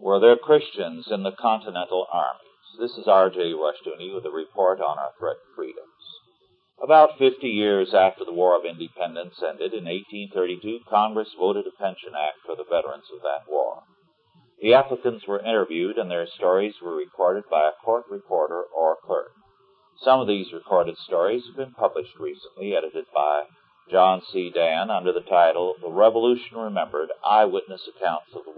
Were there Christians in the Continental armies? This is R.J. Rushdoony with a report on our threatened freedoms. About 50 years after the War of Independence ended in 1832, Congress voted a pension act for the veterans of that war. The applicants were interviewed and their stories were recorded by a court reporter or clerk. Some of these recorded stories have been published recently, edited by John C. Dann under the title The Revolution Remembered Eyewitness Accounts of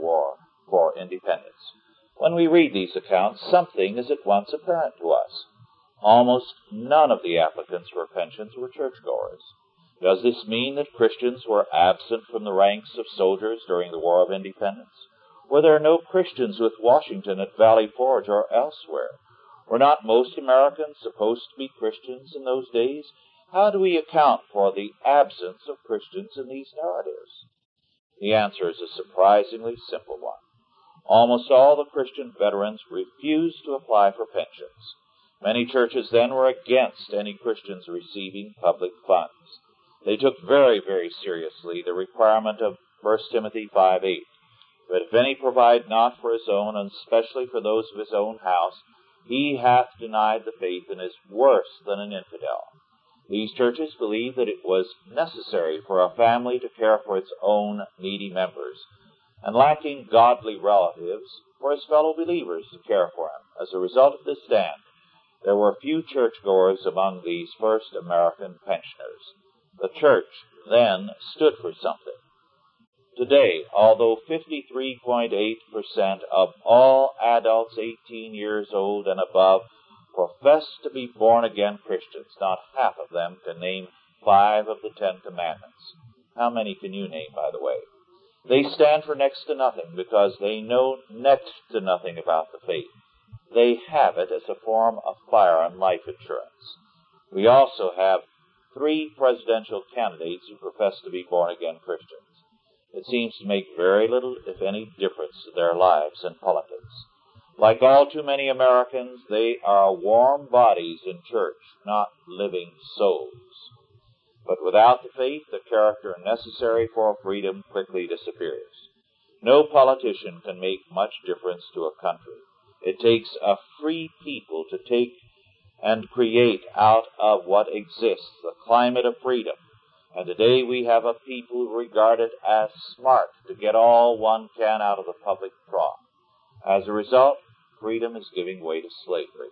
Independence. When we read these accounts, something is at once apparent to us. Almost none of the applicants for pensions were churchgoers. Does this mean that Christians were absent from the ranks of soldiers during the War of Independence? Were there no Christians with Washington at Valley Forge or elsewhere? Were not most Americans supposed to be Christians in those days? How do we account for the absence of Christians in these narratives? The answer is a surprisingly simple one. Almost all the Christian veterans refused to apply for pensions. Many churches then were against any Christians receiving public funds. They took very, very seriously the requirement of 1 Timothy 5:8. but if any provide not for his own, and especially for those of his own house, he hath denied the faith and is worse than an infidel. These churches believed that it was necessary for a family to care for its own needy members, and lacking godly relatives, for his fellow believers to care for him. As a result of this stand, there were few churchgoers among these first American pensioners. The church then stood for something. Today, although 53.8% of all adults 18 years old and above profess to be born again Christians, not half of them can name five of the Ten Commandments. How many can you name, by the way? They stand for next to nothing because they know next to nothing about the faith. They have it as a form of fire and life insurance. We also have three presidential candidates who profess to be born again Christians. It seems to make very little, if any, difference to their lives and politics. Like all too many Americans, they are warm bodies in church, not living souls. But without the faith, the character necessary for freedom quickly disappears. No politician can make much difference to a country. It takes a free people to take and create out of what exists the climate of freedom and today we have a people who regard it as smart to get all one can out of the public trough. As a result, freedom is giving way to slavery.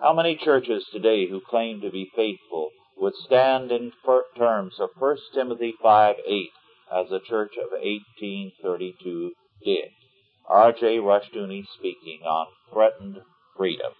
How many churches today who claim to be faithful would stand in terms of 1 Timothy 5 8 as the church of 1832 did? R.J. Rushdoony speaking on threatened freedom.